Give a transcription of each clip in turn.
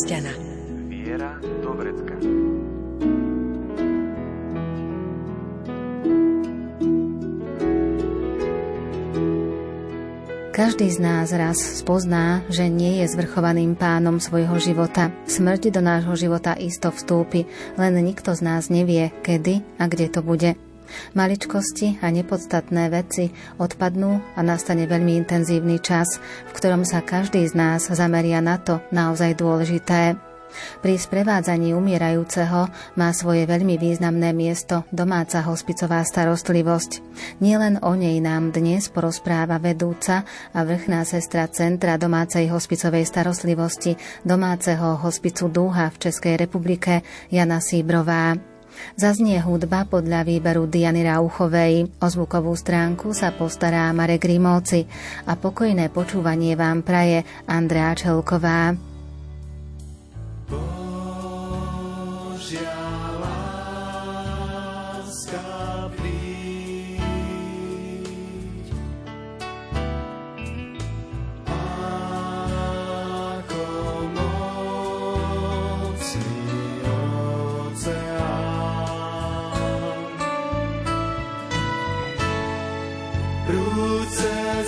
kresťana. Viera do vrecka. Každý z nás raz spozná, že nie je zvrchovaným pánom svojho života. Smrť do nášho života isto vstúpi, len nikto z nás nevie, kedy a kde to bude. Maličkosti a nepodstatné veci odpadnú a nastane veľmi intenzívny čas, v ktorom sa každý z nás zameria na to naozaj dôležité. Pri sprevádzaní umierajúceho má svoje veľmi významné miesto domáca hospicová starostlivosť. Nielen o nej nám dnes porozpráva vedúca a vrchná sestra Centra domácej hospicovej starostlivosti domáceho hospicu Dúha v Českej republike Jana Síbrová. Zaznie hudba podľa výberu Diany Rauchovej. O zvukovú stránku sa postará Marek Rimóci a pokojné počúvanie vám praje Andrea Čelková.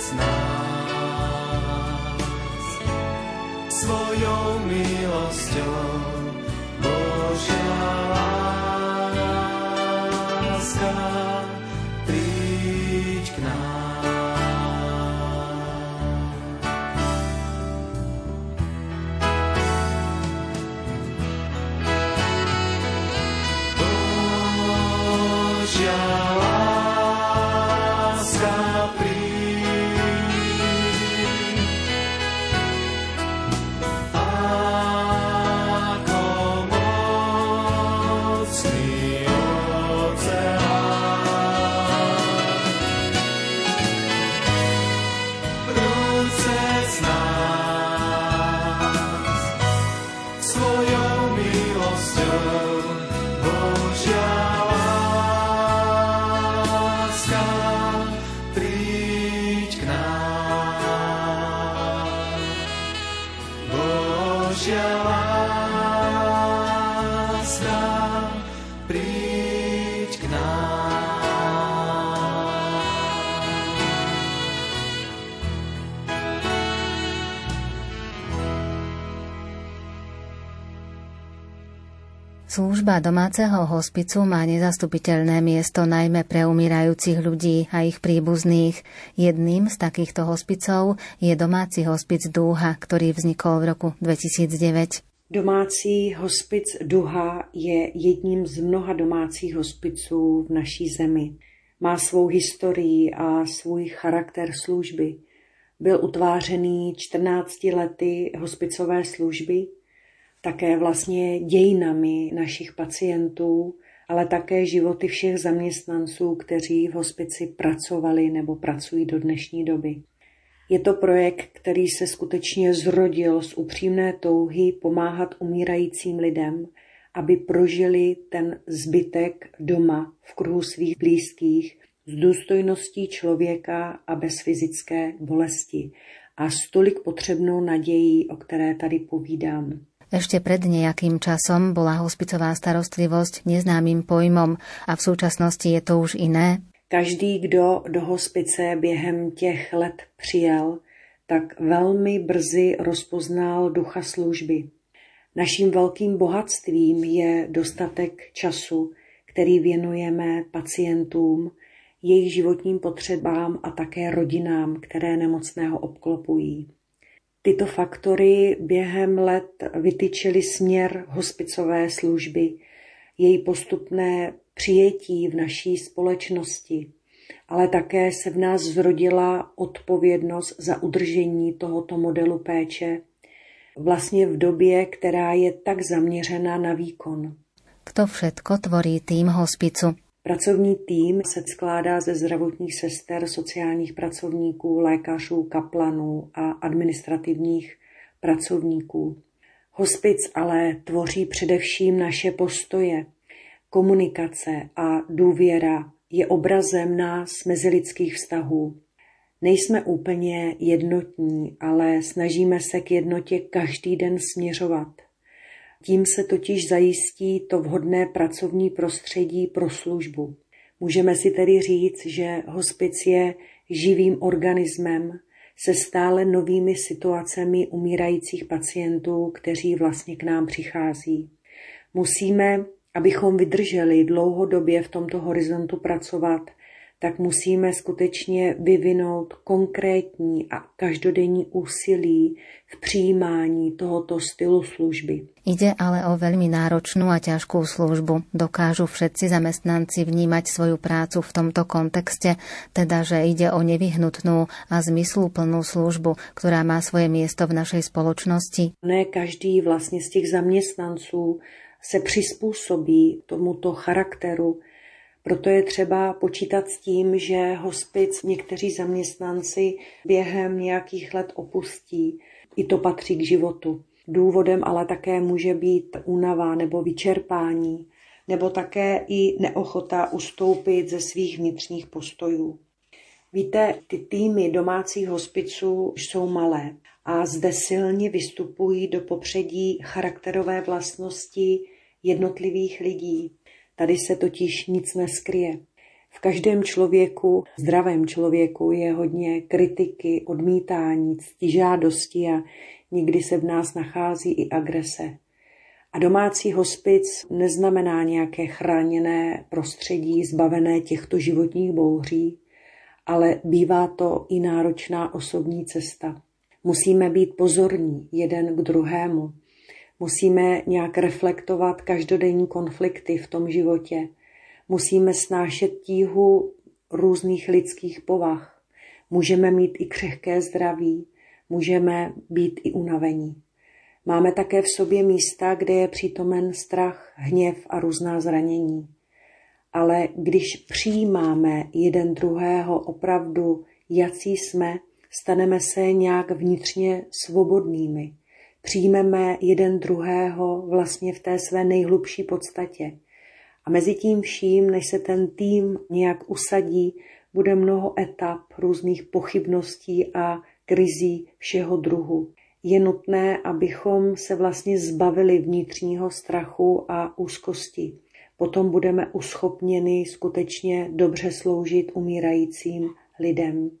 z nás svojou milosťou. Služba domáceho hospicu má nezastupiteľné miesto najmä pre umírajúcich ľudí a ich príbuzných. Jedným z takýchto hospicov je domáci hospic Dúha, ktorý vznikol v roku 2009. Domácí hospic Duha je jedním z mnoha domácích hospiců v naší zemi. Má svou historii a svůj charakter služby. Byl utvářený 14 lety hospicové služby, také vlastně dějinami našich pacientů, ale také životy všech zaměstnanců, kteří v hospici pracovali nebo pracují do dnešní doby. Je to projekt, který se skutečně zrodil z upřímné touhy pomáhat umírajícím lidem, aby prožili ten zbytek doma v kruhu svých blízkých s důstojností člověka a bez fyzické bolesti a s tolik potřebnou nadějí, o které tady povídám. Ešte pred nejakým časom bola hospicová starostlivosť neznámym pojmom a v súčasnosti je to už iné? Každý, kdo do hospice během těch let přijel, tak velmi brzy rozpoznal ducha služby. Naším velkým bohatstvím je dostatek času, který věnujeme pacientům, jejich životním potřebám a také rodinám, které nemocného obklopují. Tyto faktory během let vytyčily směr hospicové služby, její postupné přijetí v naší společnosti, ale také se v nás zrodila odpovědnost za udržení tohoto modelu péče vlastně v době, která je tak zaměřená na výkon. Kto všetko tvorí tým hospicu? Pracovní tým se skládá ze zdravotních sester, sociálních pracovníků, lékařů, kaplanů a administrativních pracovníků. Hospic ale tvoří především naše postoje, komunikace a důvěra je obrazem nás mezilidských vztahů. Nejsme úplně jednotní, ale snažíme se k jednotě každý den směřovat. Tím se totiž zajistí to vhodné pracovní prostředí pro službu. Můžeme si tedy říct, že hospic je živým organismem se stále novými situacemi umírajících pacientů, kteří vlastně k nám přichází. Musíme, abychom vydrželi dlouhodobě v tomto horizontu pracovat, tak musíme skutečně vyvinout konkrétní a každodenní úsilí v přijímání tohoto stylu služby. Ide ale o veľmi náročnú a ťažkú službu. Dokážu všetci zamestnanci vnímať svoju prácu v tomto kontexte, teda že ide o nevyhnutnú a zmysluplnú službu, ktorá má svoje miesto v našej spoločnosti? Ne každý vlastně z těch zaměstnanců se přizpůsobí tomuto charakteru proto je třeba počítat s tím, že hospic někteří zaměstnanci během nějakých let opustí. I to patří k životu. Důvodem ale také může být únava nebo vyčerpání, nebo také i neochota ustoupit ze svých vnitřních postojů. Víte, ty týmy domácích hospiců jsou malé a zde silně vystupují do popředí charakterové vlastnosti jednotlivých lidí. Tady se totiž nic neskryje. V každém člověku, zdravém člověku, je hodně kritiky, odmítání, ctižádosti a někdy se v nás nachází i agrese. A domácí hospic neznamená nějaké chráněné prostředí zbavené těchto životních bouří, ale bývá to i náročná osobní cesta. Musíme být pozorní jeden k druhému, Musíme nějak reflektovat každodenní konflikty v tom životě. Musíme snášet tíhu různých lidských povah. Můžeme mít i křehké zdraví, můžeme být i unavení. Máme také v sobě místa, kde je přítomen strach, hněv a různá zranění. Ale když přijímáme jeden druhého opravdu, jací jsme, staneme se nějak vnitřně svobodnými přijmeme jeden druhého vlastně v té své nejhlubší podstatě. A mezi tím vším, než se ten tým nějak usadí, bude mnoho etap různých pochybností a krizí všeho druhu. Je nutné, abychom se vlastně zbavili vnitřního strachu a úzkosti. Potom budeme uschopněni skutečně dobře sloužit umírajícím lidem.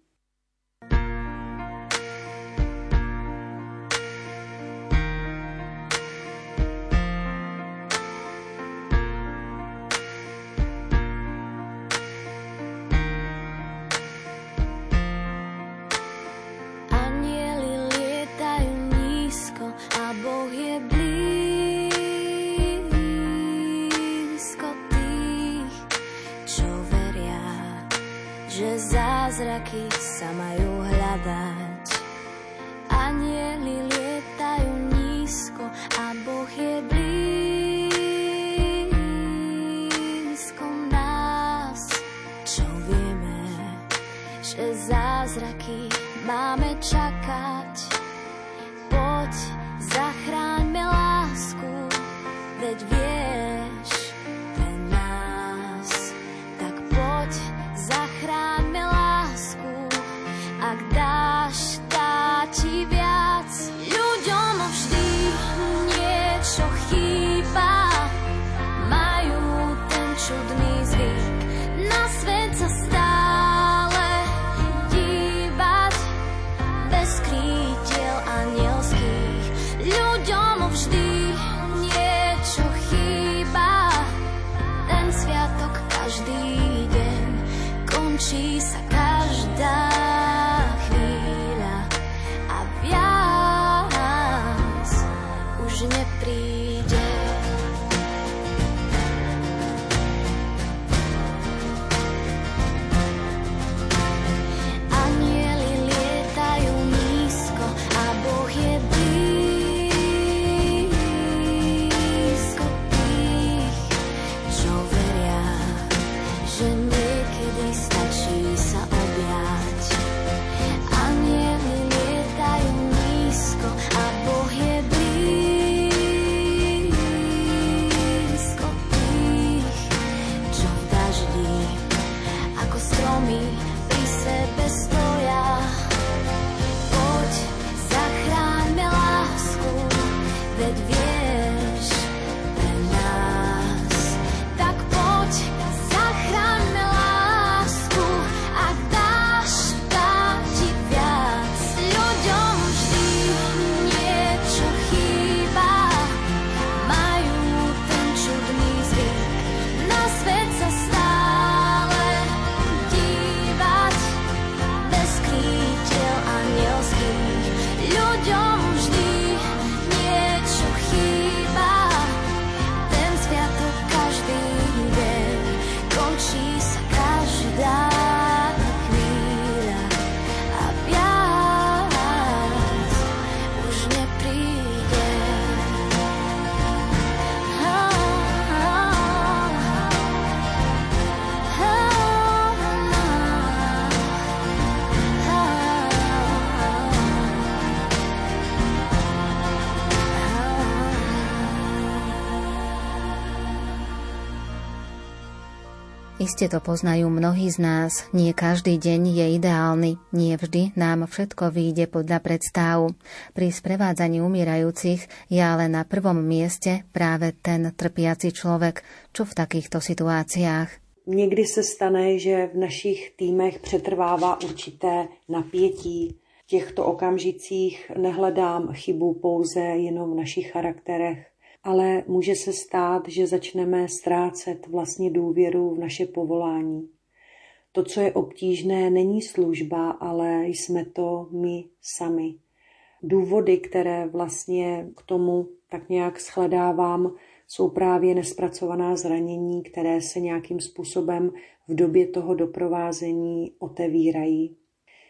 Iste to poznajú mnohí z nás. Nie každý deň je ideálny, nie vždy nám všetko vyjde podľa predstav. Pri sprevádzaní umierajúcich je ale na prvom mieste práve ten trpiaci človek. Čo v takýchto situáciách? Někdy se stane, že v našich týmech přetrvává určité napětí. V těchto okamžicích nehledám chybu pouze jenom v našich charakterech, ale může se stát, že začneme ztrácet vlastně důvěru v naše povolání. To, co je obtížné, není služba, ale jsme to my sami. Důvody, které vlastně k tomu tak nějak shledávám, jsou právě nespracovaná zranění, které se nějakým způsobem v době toho doprovázení otevírají.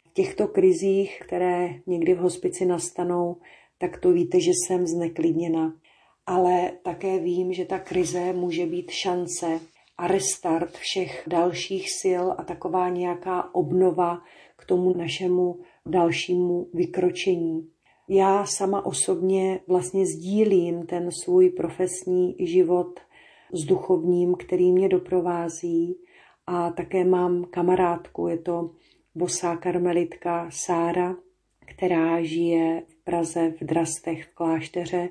V těchto krizích, které někdy v hospici nastanou, tak to víte, že jsem zneklidněna ale také vím, že ta krize může být šance a restart všech dalších sil a taková nějaká obnova k tomu našemu dalšímu vykročení. Já sama osobně vlastně sdílím ten svůj profesní život s duchovním, který mě doprovází a také mám kamarádku, je to bosá karmelitka Sára, která žije v Praze v Drastech v klášteře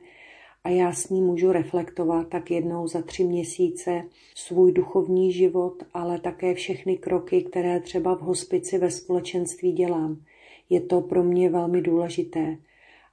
a já s ní můžu reflektovat tak jednou za tři měsíce svůj duchovní život, ale také všechny kroky, které třeba v hospici ve společenství dělám. Je to pro mě velmi důležité.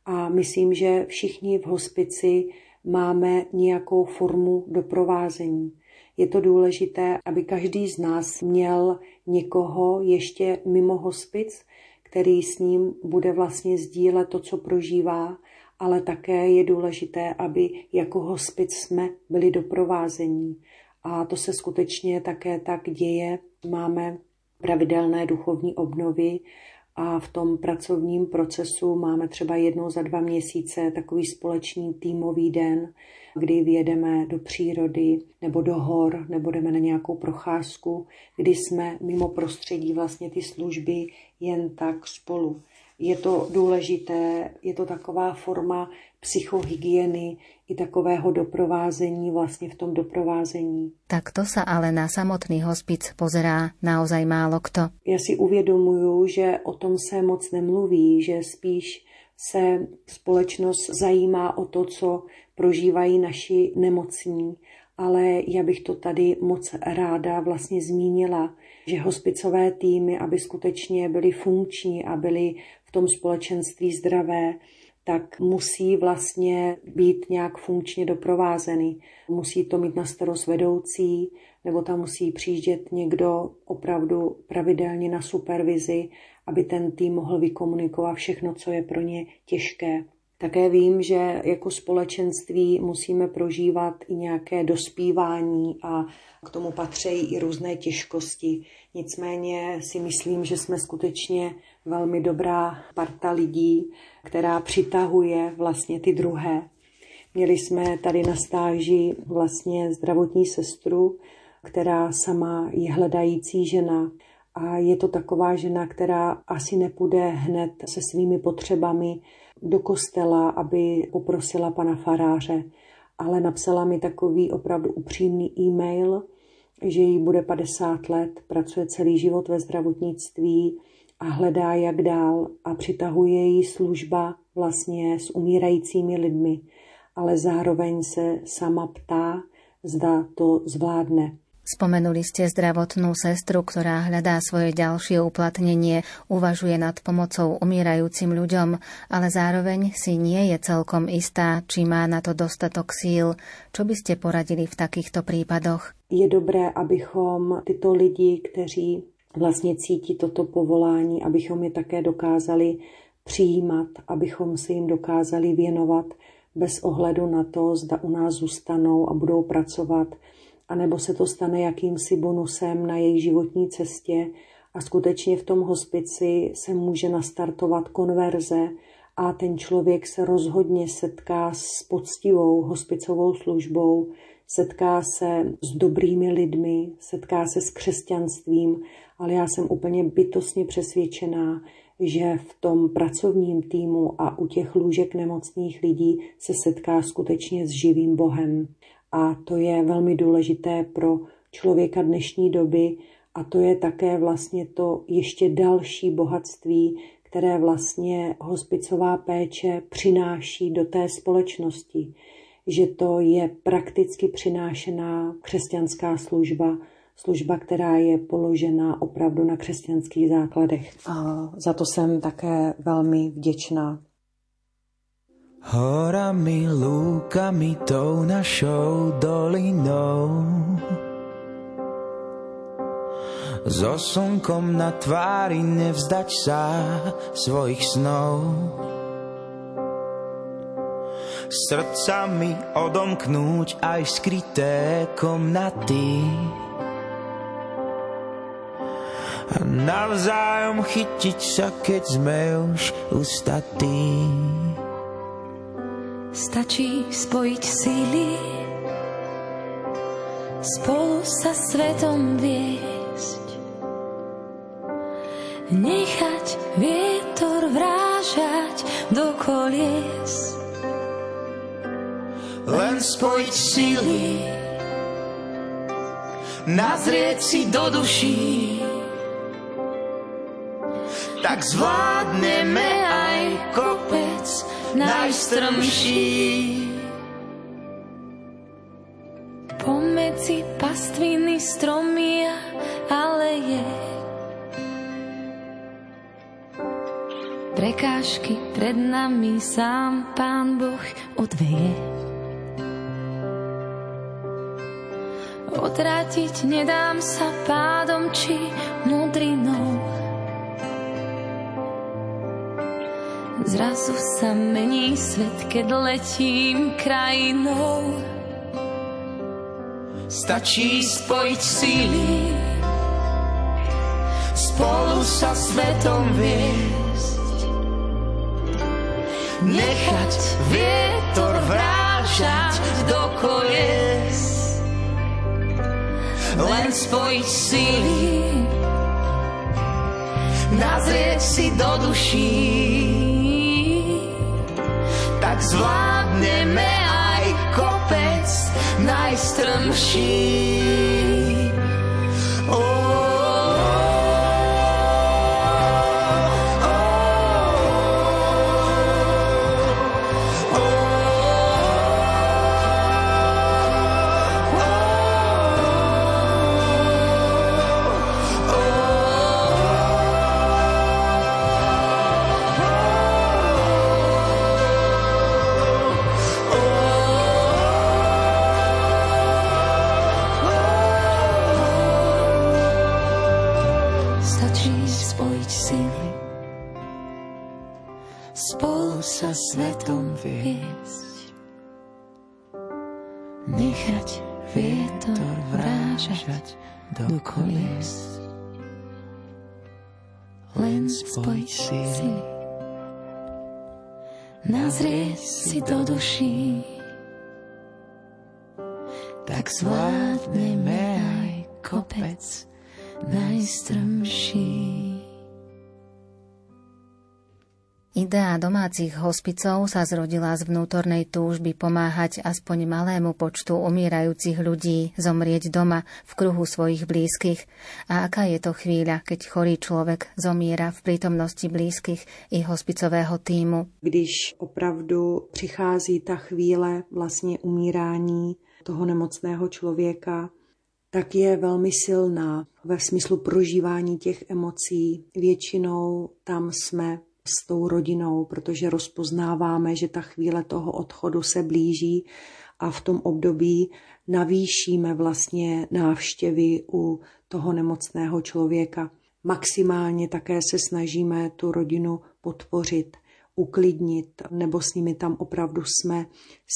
A myslím, že všichni v hospici máme nějakou formu doprovázení. Je to důležité, aby každý z nás měl někoho ještě mimo hospic, který s ním bude vlastně sdílet to, co prožívá ale také je důležité, aby jako hospic jsme byli doprovázení. A to se skutečně také tak děje. Máme pravidelné duchovní obnovy a v tom pracovním procesu máme třeba jednou za dva měsíce takový společný týmový den, kdy vyjedeme do přírody nebo do hor, nebo jdeme na nějakou procházku, kdy jsme mimo prostředí vlastně ty služby jen tak spolu je to důležité, je to taková forma psychohygieny i takového doprovázení vlastně v tom doprovázení. Tak to sa ale na samotný hospic pozerá naozaj málo kto. Já si uvědomuju, že o tom se moc nemluví, že spíš se společnost zajímá o to, co prožívají naši nemocní, ale já bych to tady moc ráda vlastně zmínila, že hospicové týmy, aby skutečně byly funkční a byly v tom společenství zdravé, tak musí vlastně být nějak funkčně doprovázeny. Musí to mít na starost vedoucí, nebo tam musí přijíždět někdo opravdu pravidelně na supervizi, aby ten tým mohl vykomunikovat všechno, co je pro ně těžké. Také vím, že jako společenství musíme prožívat i nějaké dospívání a k tomu patří i různé těžkosti. Nicméně si myslím, že jsme skutečně velmi dobrá parta lidí, která přitahuje vlastně ty druhé. Měli jsme tady na stáži vlastně zdravotní sestru, která sama je hledající žena a je to taková žena, která asi nepůjde hned se svými potřebami do kostela, aby poprosila pana faráře, ale napsala mi takový opravdu upřímný e-mail, že jí bude 50 let, pracuje celý život ve zdravotnictví a hledá jak dál a přitahuje jí služba vlastně s umírajícími lidmi, ale zároveň se sama ptá, zda to zvládne. Spomenuli ste zdravotnú sestru, ktorá hľadá svoje ďalšie uplatnenie, uvažuje nad pomocou umierajúcim ľuďom, ale zároveň si nie je celkom istá, či má na to dostatok síl. Čo by ste poradili v takýchto prípadoch? Je dobré, abychom tyto lidi, kteří vlastně cítí toto povolání, abychom je také dokázali přijímat, abychom se jim dokázali věnovat bez ohledu na to, zda u nás zůstanou a budou pracovat, anebo se to stane jakýmsi bonusem na jejich životní cestě. A skutečně v tom hospici se může nastartovat konverze a ten člověk se rozhodně setká s poctivou hospicovou službou, setká se s dobrými lidmi, setká se s křesťanstvím, ale já jsem úplně bytostně přesvědčená, že v tom pracovním týmu a u těch lůžek nemocných lidí se setká skutečně s živým Bohem. A to je velmi důležité pro člověka dnešní doby a to je také vlastně to ještě další bohatství, které vlastně hospicová péče přináší do té společnosti, že to je prakticky přinášená křesťanská služba, služba, která je položena opravdu na křesťanských základech. A za to jsem také velmi vděčná. Horami, lúkami, tou našou dolinou So slnkom na tvári nevzdať sa svojich snov Srdcami odomknúť aj skryté komnaty a navzájom chytiť sa, keď sme už ustatí. Stačí spojiť síly, spolu sa svetom viesť. Nechať vietor vrážať do kolies. Len spojiť síly, nazrieť si do duší, tak zvládneme aj kopec najstrmší. Pomedzi pastviny stromy a aleje Prekážky pred nami sám Pán Boh odveje. Odrátiť nedám sa pádom či mudrinou Zrazu sa mení svet, keď letím krajinou. Stačí spojiť síly, spolu sa svetom viesť. Nechať vietor vrážať do kolies. Len spojiť síly, nazrieť si do duší tak zvládneme aj kopec najstrmší. kolis, len spoj si, nazrie si do duší, tak zvládneme aj kopec najstrmší. Idea domácich hospicov sa zrodila z vnútornej túžby pomáhať aspoň malému počtu umírajúcich ľudí zomrieť doma v kruhu svojich blízkych. A aká je to chvíľa, keď chorý človek zomiera v prítomnosti blízkych i hospicového týmu? Když opravdu přichází ta chvíle vlastně umírání toho nemocného člověka, tak je velmi silná ve smyslu prožívání těch emocí. Většinou tam jsme s tou rodinou, protože rozpoznáváme, že ta chvíle toho odchodu se blíží a v tom období navýšíme vlastně návštěvy u toho nemocného člověka. Maximálně také se snažíme tu rodinu podpořit, uklidnit, nebo s nimi tam opravdu jsme,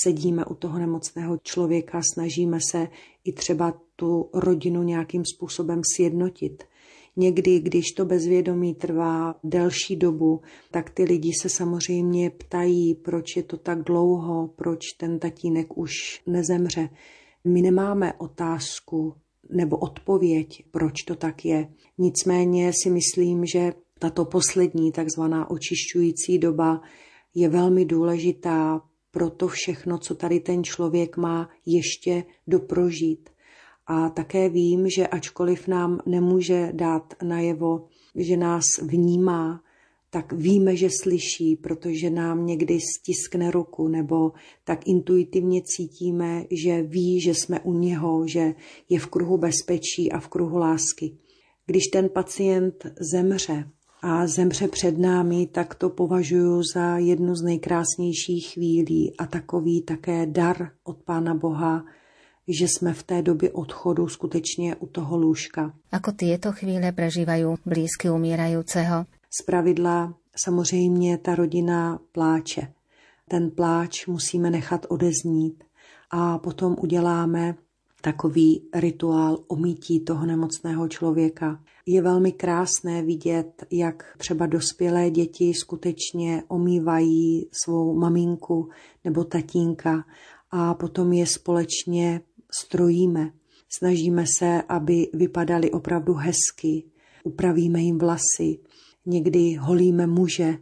sedíme u toho nemocného člověka, snažíme se i třeba tu rodinu nějakým způsobem sjednotit. Někdy, když to bezvědomí trvá delší dobu, tak ty lidi se samozřejmě ptají, proč je to tak dlouho, proč ten tatínek už nezemře. My nemáme otázku nebo odpověď, proč to tak je. Nicméně si myslím, že tato poslední takzvaná očišťující doba je velmi důležitá pro to všechno, co tady ten člověk má ještě doprožít A také vím, že ačkoliv nám nemůže dát najevo, že nás vnímá, tak víme, že slyší, protože nám někdy stiskne ruku, nebo tak intuitivně cítíme, že ví, že jsme u něho, že je v kruhu bezpečí a v kruhu lásky. Když ten pacient zemře a zemře před námi, tak to považuji za jednu z nejkrásnějších chvílí a takový také dar od Pána Boha, že jsme v té době odchodu skutečně u toho lůžka. Ako tieto chvíle prežívají blízky umírajícího? Z pravidla samozřejmě ta rodina pláče. Ten pláč musíme nechat odeznít a potom uděláme takový rituál omítí toho nemocného člověka. Je velmi krásné vidět, jak třeba dospělé děti skutečně omývají svou maminku nebo tatínka a potom je společně strojíme. Snažíme se, aby vypadali opravdu hezky, upravíme jim vlasy, někdy holíme muže,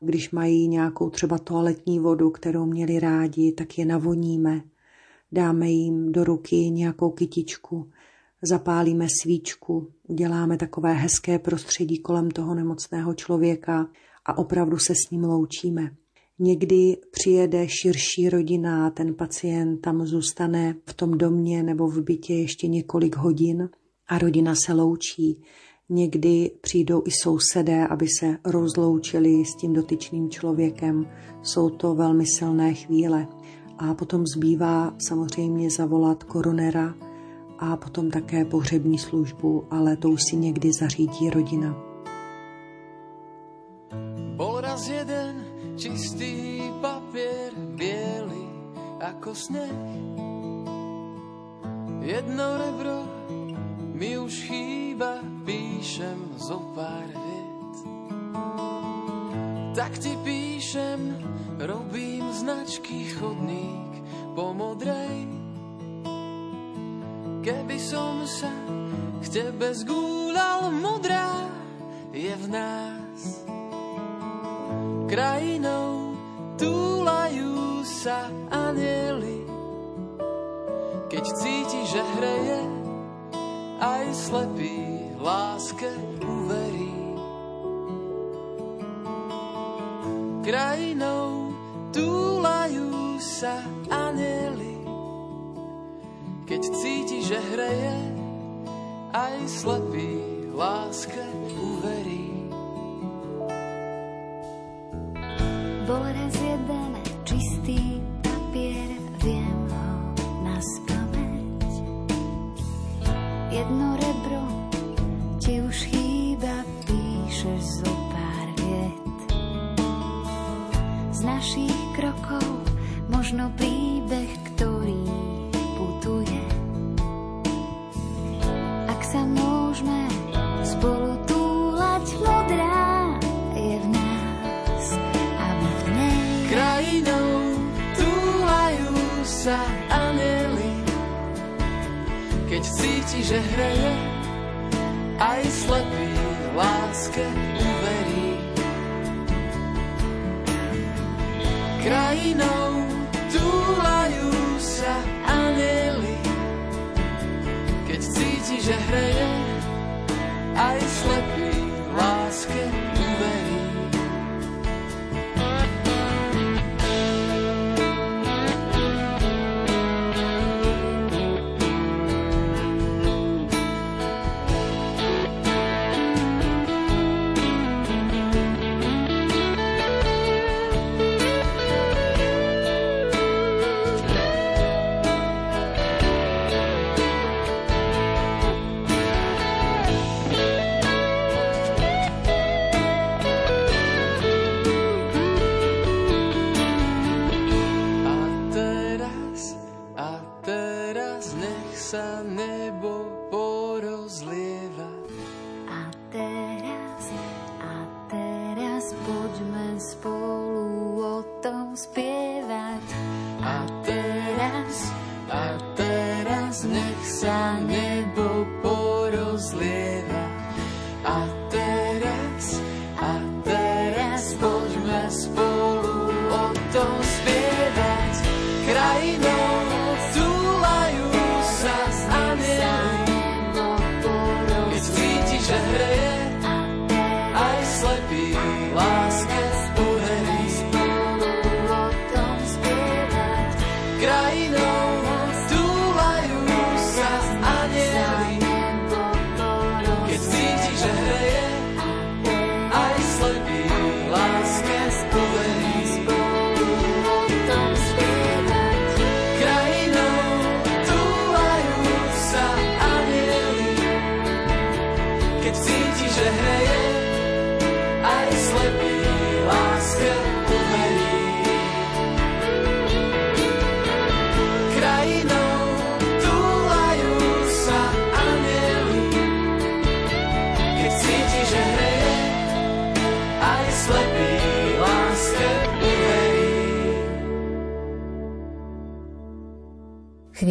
když mají nějakou třeba toaletní vodu, kterou měli rádi, tak je navoníme. Dáme jim do ruky nějakou kytičku, zapálíme svíčku, uděláme takové hezké prostředí kolem toho nemocného člověka a opravdu se s ním loučíme. Někdy přijede širší rodina a ten pacient tam zůstane v tom domě nebo v bytě ještě několik hodin a rodina se loučí. Někdy přijdou i sousedé, aby se rozloučili s tím dotyčným člověkem. Jsou to velmi silné chvíle. A potom zbývá samozřejmě zavolat koronera a potom také pohřební službu, ale to už si někdy zařídí rodina. Bol raz jeden čistý papier, biely ako sneh. Jedno rebro mi už chýba, píšem zo pár viet. Tak ti píšem, robím značky chodník po modrej. Keby som sa k tebe zgúľal, modrá je v nás krajinou túlajú sa anieli. Keď cíti, že hreje, aj slepý láske uverí. Krajinou túlajú sa anieli. Keď cíti, že hreje, aj slepý láske uverí. Teraz, a teraz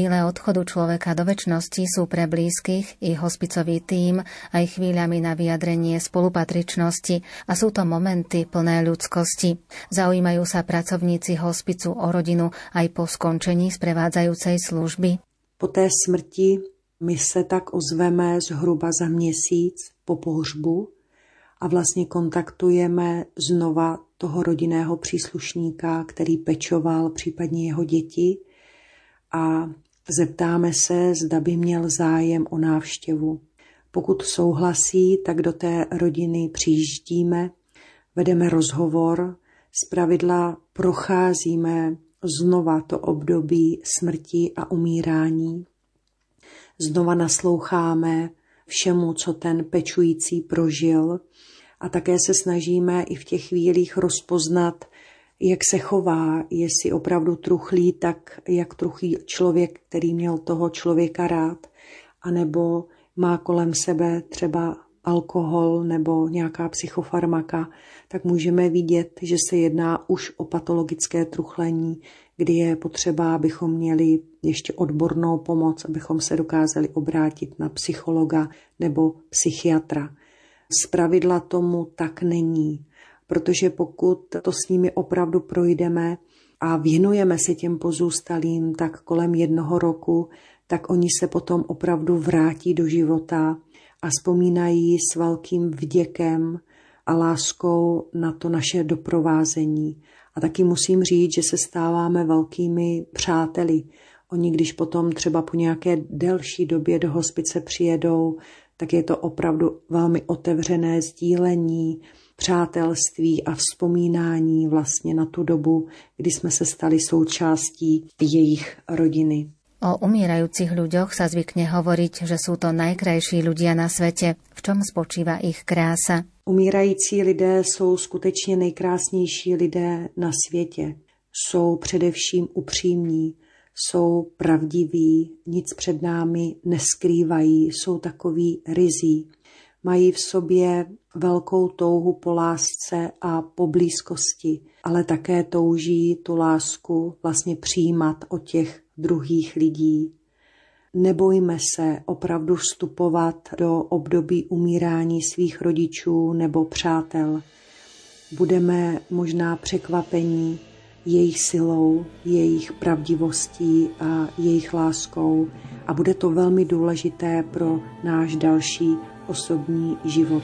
Chvíle odchodu človeka do väčšnosti sú pre blízkych i hospicový tím aj chvíľami na vyjadrenie spolupatričnosti a sú to momenty plné ľudskosti. Zaujímajú sa pracovníci hospicu o rodinu aj po skončení sprevádzajúcej služby. Po té smrti my se tak ozveme zhruba za měsíc po pohřbu a vlastně kontaktujeme znova toho rodinného příslušníka, který pečoval případně jeho děti a zeptáme se, zda by měl zájem o návštěvu. Pokud souhlasí, tak do té rodiny přijíždíme, vedeme rozhovor, pravidla procházíme znova to období smrti a umírání. Znova nasloucháme všemu, co ten pečující prožil a také se snažíme i v těch chvílích rozpoznat, jak se chová, jestli opravdu truchlí tak, jak truchlí člověk, který měl toho člověka rád, anebo má kolem sebe třeba alkohol nebo nějaká psychofarmaka, tak můžeme vidět, že se jedná už o patologické truchlení, kdy je potřeba, abychom měli ještě odbornou pomoc, abychom se dokázali obrátit na psychologa nebo psychiatra. Z pravidla tomu tak není, protože pokud to s nimi opravdu projdeme a věnujeme se těm pozůstalým tak kolem jednoho roku, tak oni se potom opravdu vrátí do života a vzpomínají s velkým vděkem a láskou na to naše doprovázení. A taky musím říct, že se stáváme velkými přáteli. Oni, když potom třeba po nějaké delší době do hospice přijedou, tak je to opravdu velmi otevřené sdílení, přátelství a vzpomínání vlastně na tu dobu, kdy jsme se stali součástí jejich rodiny. O umírajúcich ľuďoch sa zvykne hovoriť, že sú to najkrajší ľudia na svete. V čom spočíva ich krása? Umírající lidé jsou skutečně nejkrásnější lidé na světě. Jsou především upřímní, jsou pravdiví, nic před námi neskrývají, jsou takový rizí. Mají v sobě velkou touhu po lásce a po blízkosti, ale také touží tu lásku vlastně přijímat od těch druhých lidí. Nebojme se opravdu vstupovat do období umírání svých rodičů nebo přátel. Budeme možná překvapení jejich silou, jejich pravdivostí a jejich láskou a bude to velmi důležité pro náš další osobní život.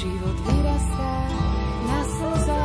život vyrastá na slzách.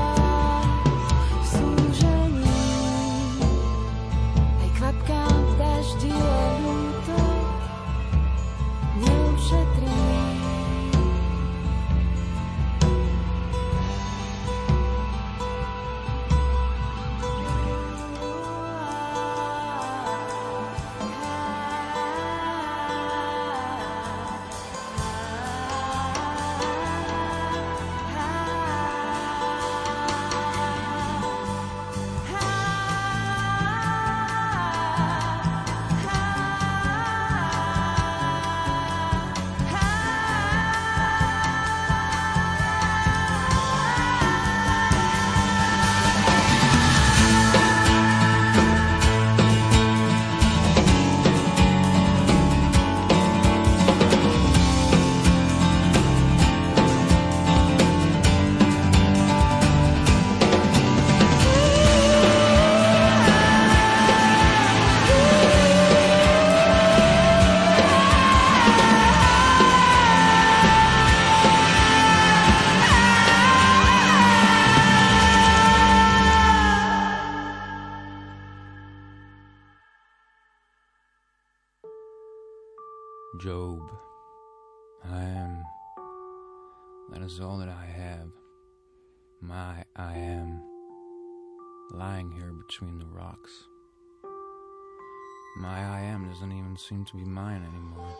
To be mine anymore.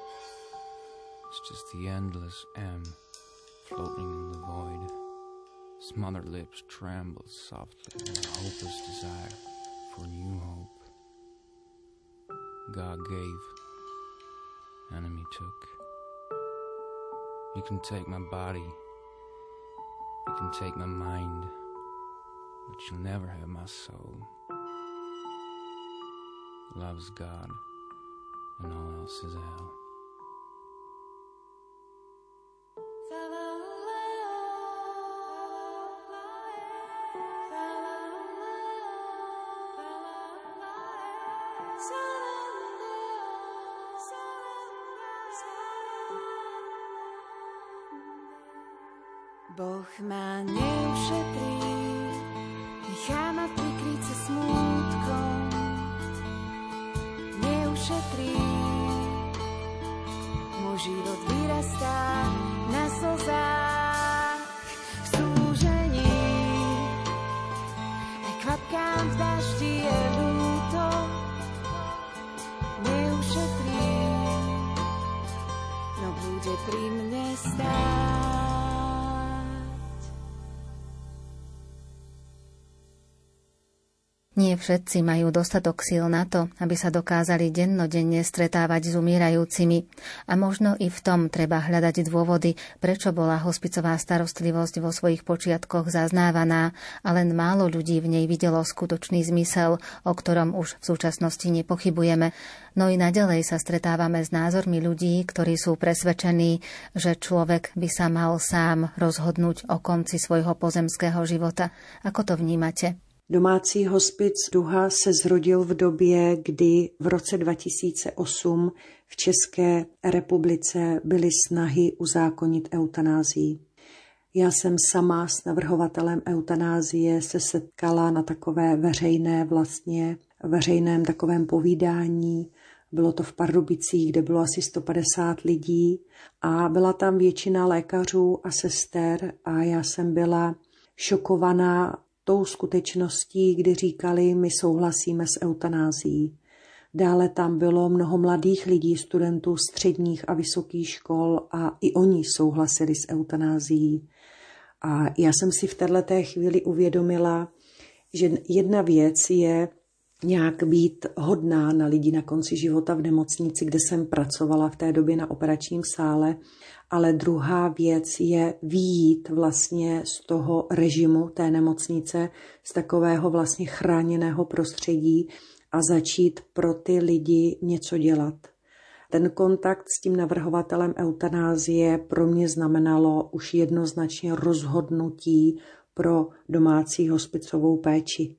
It's just the endless M floating in the void. Smothered lips tremble softly in a hopeless desire for new hope. God gave, enemy took. You can take my body, you can take my mind, but you'll never have my soul. Love's God, and all else is hell. Všetci majú dostatok síl na to, aby sa dokázali dennodenne stretávať s umírajúcimi. A možno i v tom treba hľadať dôvody, prečo bola hospicová starostlivosť vo svojich počiatkoch zaznávaná a len málo ľudí v nej videlo skutočný zmysel, o ktorom už v súčasnosti nepochybujeme. No i naďalej sa stretávame s názormi ľudí, ktorí sú presvedčení, že človek by sa mal sám rozhodnúť o konci svojho pozemského života. Ako to vnímate? Domácí hospic Duha se zrodil v době, kdy v roce 2008 v České republice byly snahy uzákonit eutanázii. Já jsem sama s navrhovatelem eutanázie se setkala na takové veřejné vlastně, veřejném takovém povídání. Bylo to v Pardubicích, kde bylo asi 150 lidí a byla tam většina lékařů a sester a já jsem byla šokovaná tou skutečností, kdy říkali, my souhlasíme s eutanází. Dále tam bylo mnoho mladých lidí, studentů středních a vysokých škol a i oni souhlasili s eutanází. A já jsem si v této chvíli uvědomila, že jedna věc je nějak být hodná na lidi na konci života v nemocnici, kde jsem pracovala v té době na operačním sále ale druhá věc je výjít vlastně z toho režimu té nemocnice, z takového vlastně chráněného prostředí a začít pro ty lidi něco dělat. Ten kontakt s tím navrhovatelem eutanázie pro mě znamenalo už jednoznačně rozhodnutí pro domácí hospicovou péči.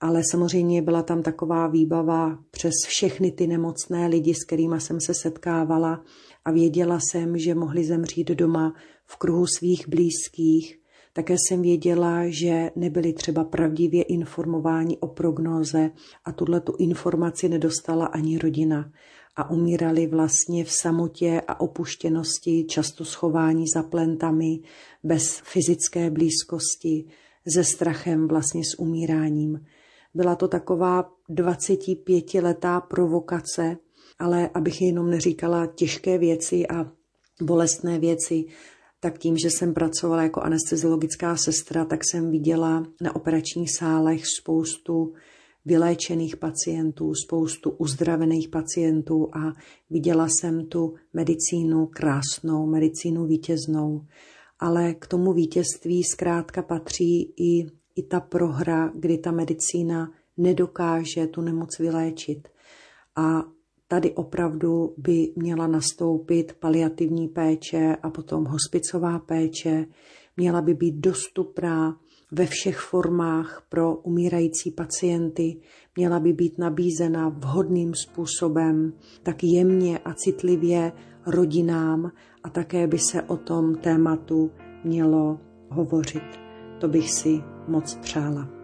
Ale samozřejmě byla tam taková výbava přes všechny ty nemocné lidi, s kterými jsem se setkávala, a věděla jsem, že mohli zemřít doma v kruhu svých blízkých. Také jsem věděla, že nebyli třeba pravdivě informováni o prognóze a tuhle tu informaci nedostala ani rodina a umírali vlastně v samotě a opuštěnosti, často schování za plentami, bez fyzické blízkosti, se strachem vlastně s umíráním. Byla to taková 25-letá provokace, ale abych jenom neříkala těžké věci a bolestné věci, tak tím, že jsem pracovala jako anesteziologická sestra, tak jsem viděla na operačních sálech spoustu vyléčených pacientů, spoustu uzdravených pacientů a viděla jsem tu medicínu krásnou, medicínu vítěznou. Ale k tomu vítězství zkrátka patří i, i ta prohra, kdy ta medicína nedokáže tu nemoc vyléčit. A Tady opravdu by měla nastoupit paliativní péče a potom hospicová péče. Měla by být dostupná ve všech formách pro umírající pacienty, měla by být nabízena vhodným způsobem, tak jemně a citlivě rodinám a také by se o tom tématu mělo hovořit. To bych si moc přála.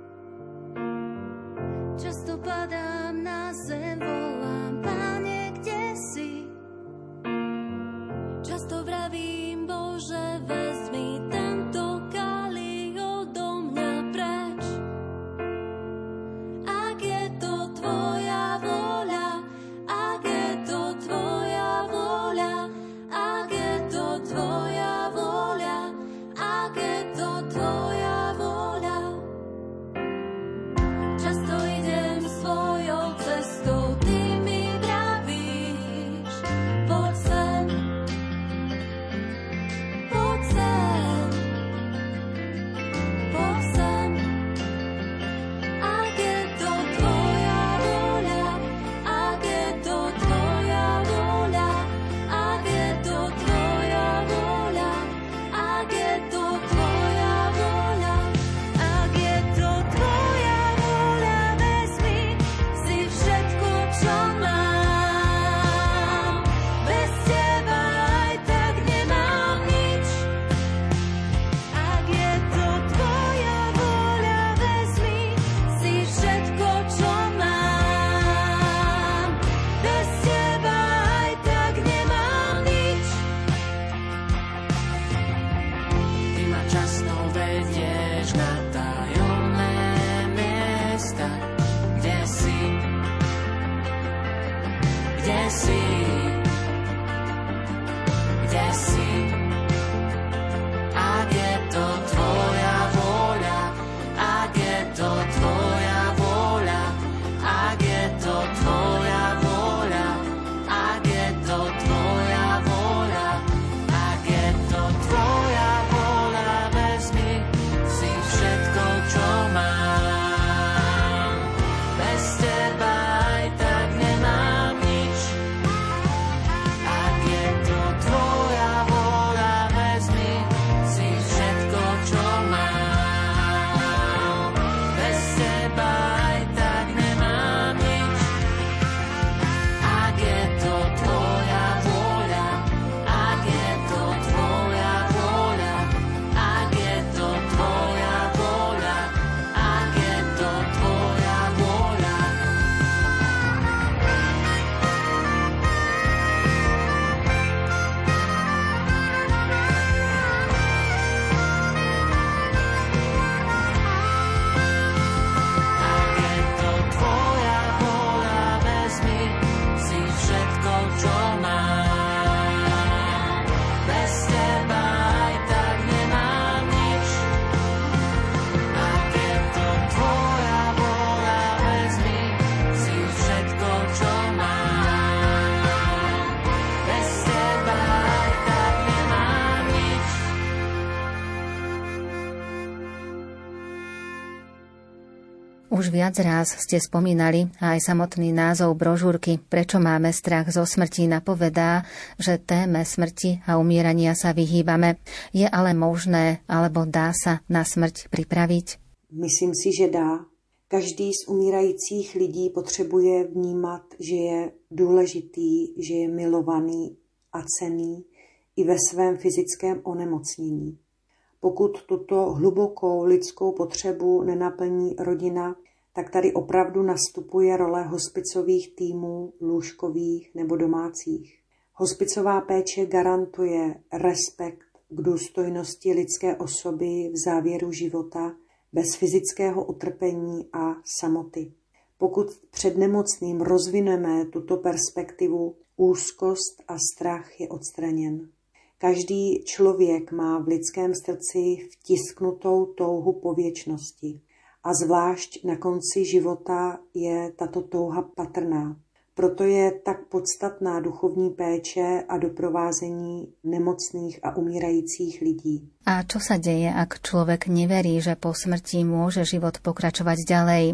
Už viac raz ste spomínali a aj samotný názov brožúrky Prečo máme strach zo smrti napovedá, že téme smrti a umierania sa vyhýbame. Je ale možné, alebo dá sa na smrť pripraviť? Myslím si, že dá. Každý z umírajících lidí potřebuje vnímat, že je důležitý, že je milovaný a cený i ve svém fyzickém onemocnění. Pokud tuto hlubokou lidskou potřebu nenaplní rodina, tak tady opravdu nastupuje role hospicových týmů, lůžkových nebo domácích. Hospicová péče garantuje respekt k důstojnosti lidské osoby v závěru života bez fyzického utrpení a samoty. Pokud před nemocným rozvineme tuto perspektivu, úzkost a strach je odstraněn. Každý člověk má v lidském srdci vtisknutou touhu po věčnosti a zvlášť na konci života je tato touha patrná. Proto je tak podstatná duchovní péče a doprovázení nemocných a umírajících lidí. A čo sa deje, ak človek neverí, že po smrti môže život pokračovať ďalej,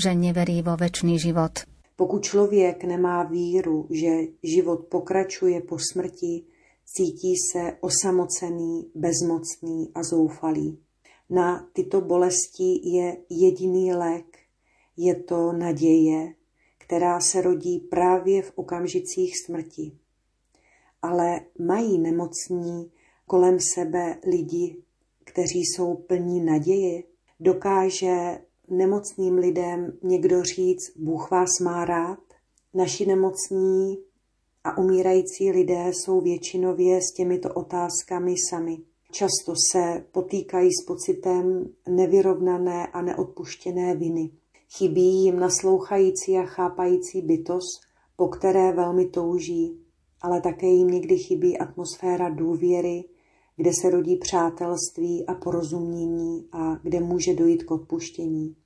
že neverí vo väčší život? Pokud člověk nemá víru, že život pokračuje po smrti, cítí se osamocený, bezmocný a zoufalý. Na tyto bolesti je jediný lék. Je to naděje, která se rodí právě v okamžicích smrti. Ale mají nemocní kolem sebe lidi, kteří jsou plní naděje. Dokáže nemocným lidem někdo říct, Bůh vás má rád? Naši nemocní a umírající lidé jsou většinově s těmito otázkami sami. Často se potýkají s pocitem nevyrovnané a neodpuštěné viny. Chybí jim naslouchající a chápající bytost, po které velmi touží, ale také jim někdy chybí atmosféra důvěry, kde se rodí přátelství a porozumění a kde může dojít k odpuštění.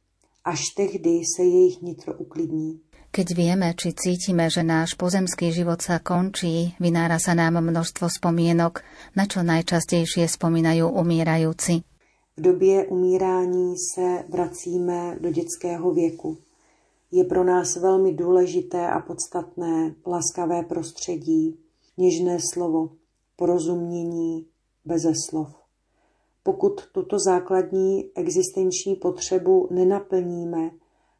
Až tehdy se jejich nitro uklidní. Keď vieme, či cítime, že náš pozemský život sa končí, vynára sa nám množstvo spomienok, na čo najčastejšie spomínajú umírajúci. V době umírání se vracíme do dětského věku. Je pro nás velmi důležité a podstatné laskavé prostředí, něžné slovo, porozumění beze slov. Pokud tuto základní existenční potřebu nenaplníme,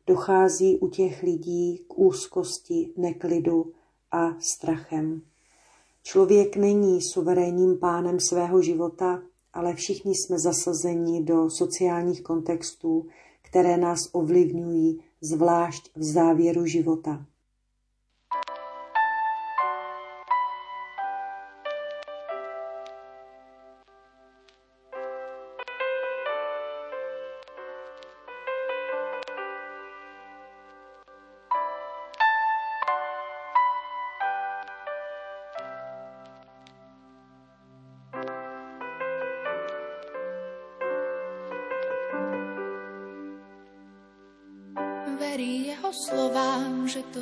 dochází u těch lidí k úzkosti, neklidu a strachem. Člověk není suverénním pánem svého života, ale všichni jsme zasazeni do sociálních kontextů, které nás ovlivňují, zvlášť v závěru života.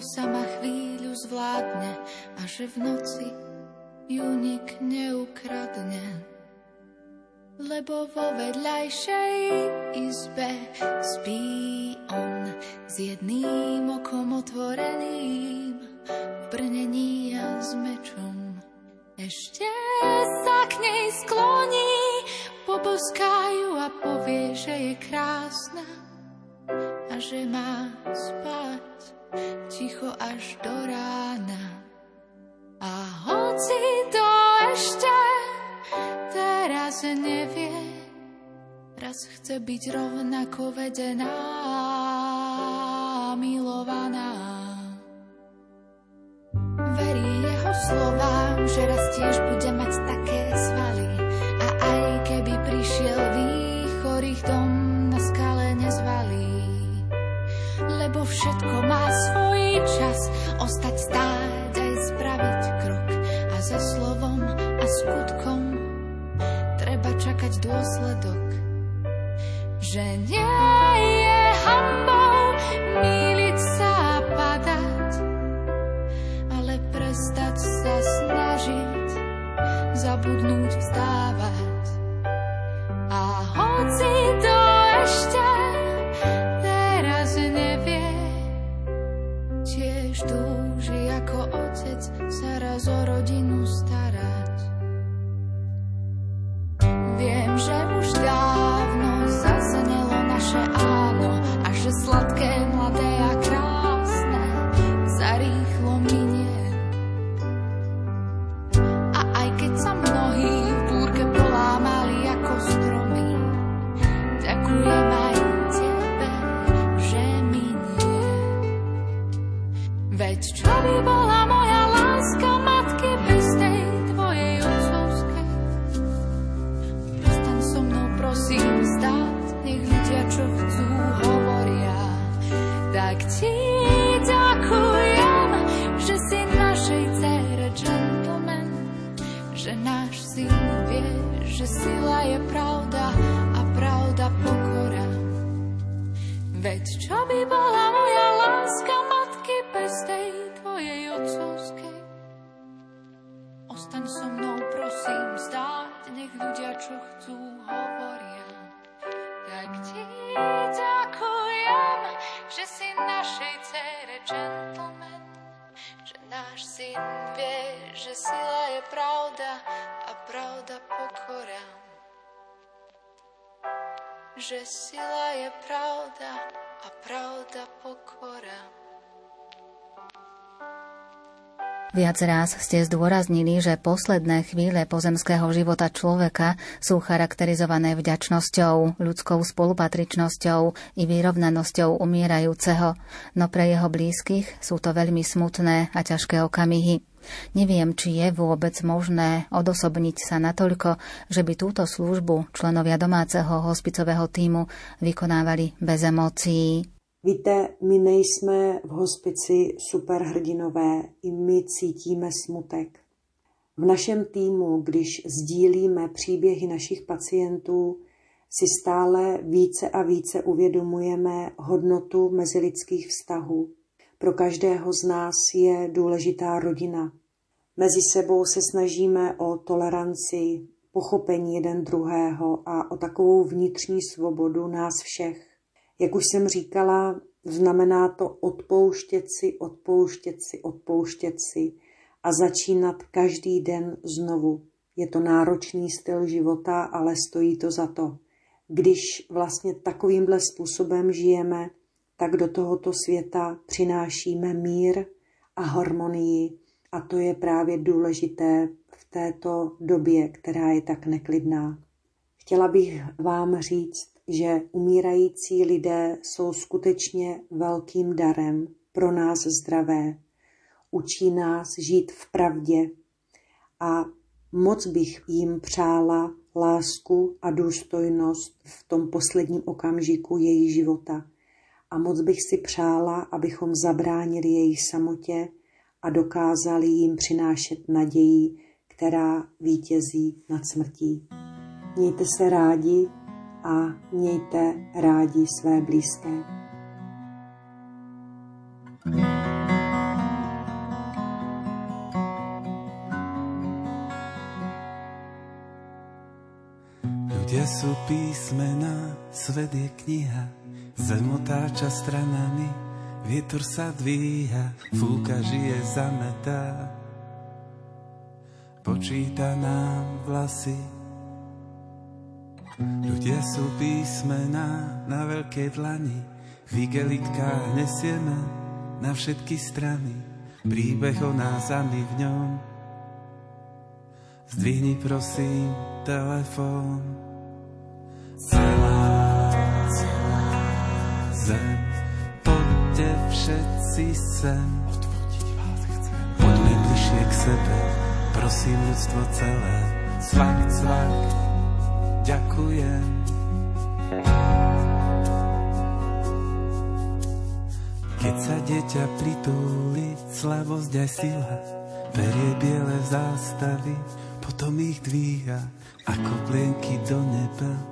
Sama chvíľu zvládne a že v noci ju nik neukradne. Lebo vo vedľajšej izbe spí on s jedným okom otvoreným v brnení a s mečom. Ešte sa k nej skloní, poboskajú a povie, že je krásna a že má spať ticho až do rána. A hoci to ešte teraz nevie, raz chce byť rovnako vedená, milovaná. Verí jeho slovám, že raz tiež bude mať také svaly. A aj keby prišiel výchor, všetko má svoj čas, ostať stáť aj spraviť krok. A za slovom a skutkom treba čakať dôsledok. Že nie je hambou míliť sa a ale prestať sa snažiť, zabudnúť vzdávať. A hoci to Že sila je pravda a pravda pokora. Viac raz ste zdôraznili, že posledné chvíle pozemského života človeka sú charakterizované vďačnosťou, ľudskou spolupatričnosťou i vyrovnanosťou umierajúceho, no pre jeho blízkych sú to veľmi smutné a ťažké okamihy. Neviem, či je vôbec možné odosobniť sa natoľko, že by túto službu členovia domáceho hospicového týmu vykonávali bez emócií. Víte, my nejsme v hospici superhrdinové, i my cítíme smutek. V našem týmu, když sdílíme příběhy našich pacientů, si stále více a více uvědomujeme hodnotu mezilidských vztahů. Pro každého z nás je důležitá rodina. Mezi sebou se snažíme o toleranci, pochopení jeden druhého a o takovou vnitřní svobodu nás všech. Jak už jsem říkala, znamená to odpouštět si, odpouštět si, odpouštět si a začínat každý den znovu. Je to náročný styl života, ale stojí to za to. Když vlastně takovýmhle způsobem žijeme, tak do tohoto světa přinášíme mír a harmonii a to je právě důležité v této době, která je tak neklidná. Chtěla bych vám říct, že umírající lidé jsou skutečně velkým darem pro nás zdravé. Učí nás žít v pravdě a moc bych jim přála lásku a důstojnost v tom posledním okamžiku jejich života. A moc bych si přála, abychom zabránili jejich samotě a dokázali jim přinášet naději, která vítězí nad smrtí. Mějte se rádi a mějte rádi své blízké. Sú písmena, svet je kniha, zem otáča stranami, vietor sa dvíha, fúka žije zametá. Počíta nám vlasy, Ľudia sú písmená na veľkej dlani, v igelitkách nesieme na všetky strany, príbeh o nás a my v ňom. Zdvihni prosím telefón. Zem, poďte všetci sem. Poďme bližšie k sebe, prosím ľudstvo celé. Cvak, cvak, ďakujem. Keď sa dieťa pritúli, slavosť aj sila, berie biele zástavy, potom ich dvíha ako plienky do neba.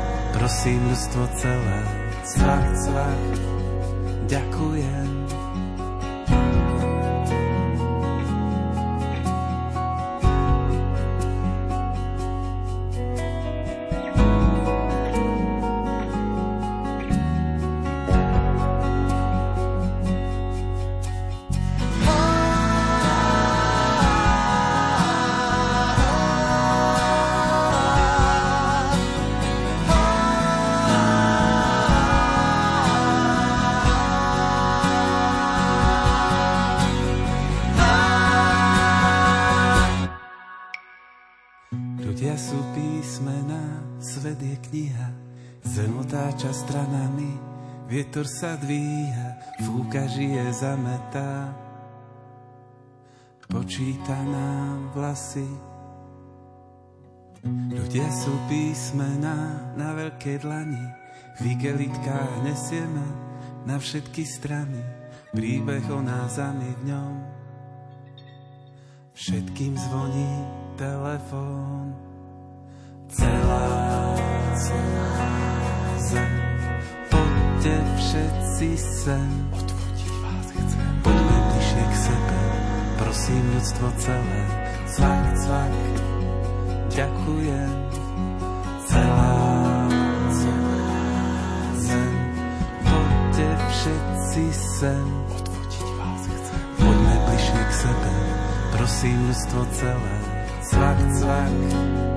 prosím ľudstvo celé. Cvak, cvak, ďakujem. Vietor sa dvíha, fúka žije zametá. Počíta nám vlasy. Ľudia sú písmená na veľkej dlani, v igelitkách nesieme na všetky strany, príbeh o nás a my v ňom. Všetkým zvoní telefón. Celá, celá zem Poďte všetci sem. Odvodiť vás chcem. Poďme bližšie k sebe. Prosím ľudstvo celé. Cvak, cvak. Ďakujem. Celá, zem. Poďte všetci sem. Odvodiť vás chcem. Poďme bližšie k sebe. Prosím ľudstvo celé. Cvak, cvak.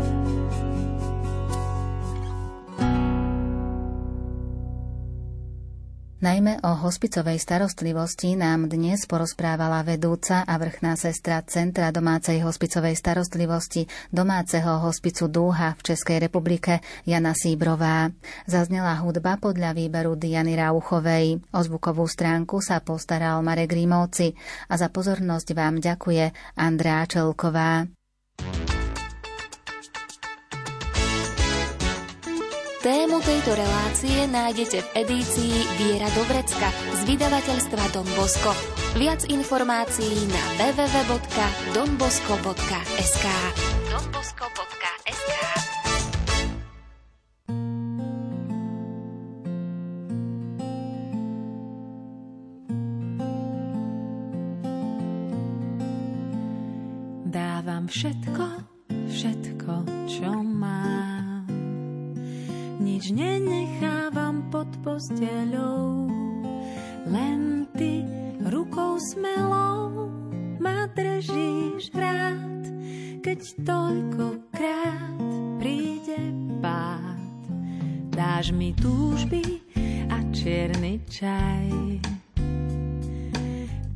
Najmä o hospicovej starostlivosti nám dnes porozprávala vedúca a vrchná sestra Centra domácej hospicovej starostlivosti domáceho hospicu Dúha v Českej republike Jana Síbrová. Zaznela hudba podľa výberu Diany Rauchovej. O zvukovú stránku sa postaral Marek Rímovci a za pozornosť vám ďakuje Andrá Čelková. Tému tejto relácie nájdete v edícii Viera do vrecka z vydavateľstva Don Bosco. Viac informácií na www.donbosco.sk donbosco.sk Dávam všetko, všetko, nič nenechávam pod posteľou, len ty rukou smelou ma držíš rád, keď toľkokrát príde pád. Dáš mi túžby a čierny čaj.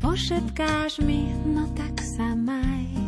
Pošetkáš mi, no tak sa maj.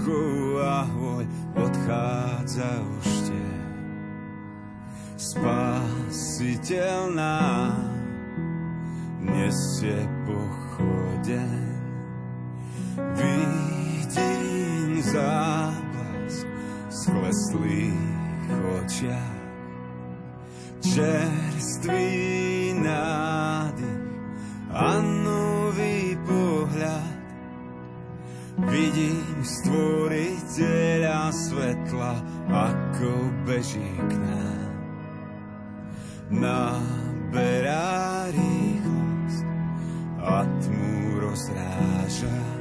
duchu a hvoj odchádza už tieň. Spasiteľná je pochoden. Vidím záblesk skleslých očiach. leží k nám. Naberá rýchlost a tmu rozrážá.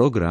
program